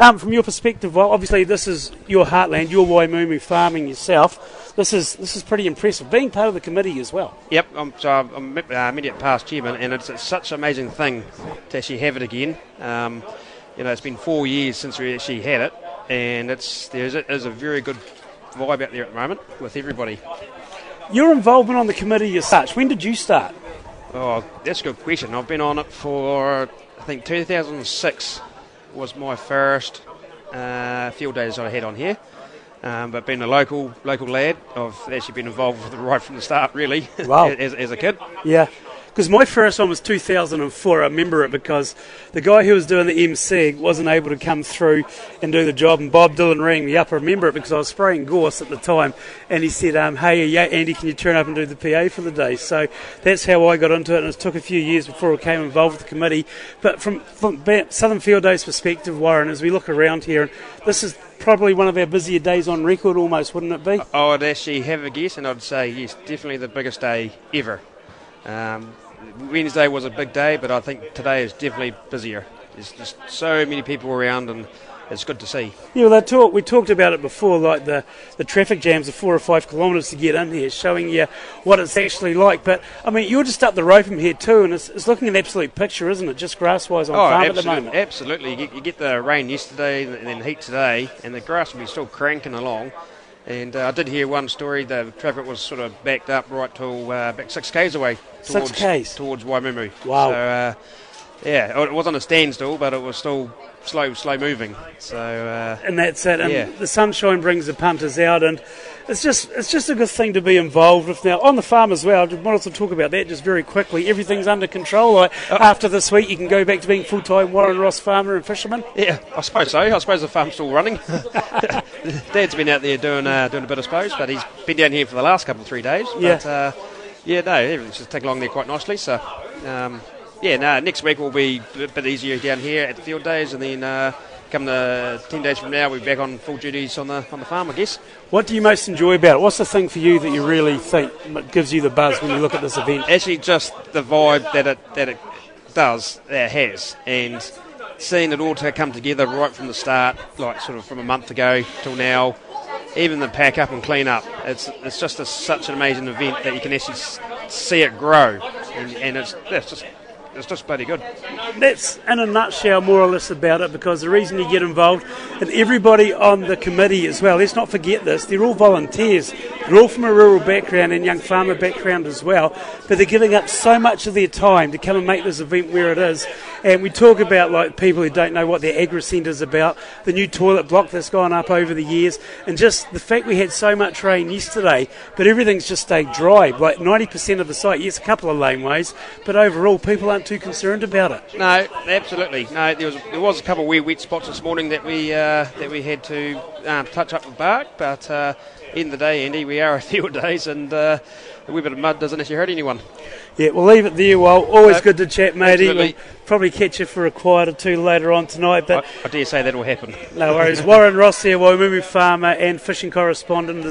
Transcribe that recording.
Um, from your perspective, well, obviously this is your heartland, your Waimumu farming yourself. This is this is pretty impressive. Being part of the committee as well. Yep, I'm, so I'm uh, immediate past chairman, and it's, it's, such an amazing thing to actually have it again. Um, you know, it's been four years since we actually had it, and it's there's a, there's a very good vibe out there at the moment with everybody. Your involvement on the committee as such, when did you start? Oh, that's a good question. I've been on it for, I think, 2006 was my first uh, field days I had on here. Um, but being a local local lad, I've actually been involved with it right from the start, really, wow. as, as a kid. Yeah. Because my first one was 2004. I remember it because the guy who was doing the MC wasn't able to come through and do the job, and Bob Dylan rang me up. I remember it because I was spraying gorse at the time, and he said, um, "Hey, yeah, Andy, can you turn up and do the PA for the day?" So that's how I got into it, and it took a few years before I came involved with the committee. But from, from Southern Field Days perspective, Warren, as we look around here, this is probably one of our busier days on record, almost, wouldn't it be? I would actually have a guess, and I'd say yes, definitely the biggest day ever. Um, Wednesday was a big day, but I think today is definitely busier. There's just so many people around, and it's good to see. Yeah, well, talk, we talked about it before, like the, the traffic jams of four or five kilometres to get in here, showing you what it's actually like. But, I mean, you're just up the road from here too, and it's, it's looking an absolute picture, isn't it? Just grass wise on oh, farm at the moment. Absolutely. You get, you get the rain yesterday and then heat today, and the grass will be still cranking along. And uh, I did hear one story. The traffic was sort of backed up right till uh, back six k's away. Towards, six k's towards Waimumu. Wow. So uh, yeah, it was on a standstill, but it was still slow, slow moving. So uh, and that's it. And yeah. the sunshine brings the punters out, and it's just it's just a good thing to be involved with. Now on the farm as well. I wanted to talk about that just very quickly. Everything's under control. Like oh. after this week, you can go back to being full time Warren Ross farmer and fisherman. Yeah, I suppose so. I suppose the farm's still running. Dad's been out there doing uh, doing a bit of suppose, but he's been down here for the last couple of three days. Yeah. But, uh, yeah, no, everything's just taking along there quite nicely. So. Um, yeah, no, next week will be a bit easier down here at the field days, and then uh, come the ten days from now, we'll be back on full duties on the on the farm, I guess. What do you most enjoy about it? What's the thing for you that you really think gives you the buzz when you look at this event? Actually, just the vibe that it that it does, that it has, and seeing it all to come together right from the start, like sort of from a month ago till now. Even the pack up and clean up, it's it's just a, such an amazing event that you can actually see it grow, and, and it's, it's just it's just bloody good. That's in a nutshell, more or less, about it. Because the reason you get involved, and everybody on the committee as well. Let's not forget this: they're all volunteers. They're all from a rural background and young farmer background as well. But they're giving up so much of their time to come and make this event where it is. And we talk about like people who don't know what their agri centre is about, the new toilet block that's gone up over the years, and just the fact we had so much rain yesterday, but everything's just stayed dry. Like 90% of the site, yes, a couple of laneways, but overall people aren't too concerned about it. No, absolutely. No, there was there was a couple of wee wet spots this morning that we uh, that we had to um, touch up with bark, but uh, in the day, Andy, we are a few days, and uh, a wee bit of mud doesn't actually hurt anyone. Yeah, we'll leave it there. Well, always good to chat, matey. We'll probably catch you for a quiet or two later on tonight. But I, I dare say that will happen. No worries. Warren Ross here, Waimumu farmer and fishing correspondent.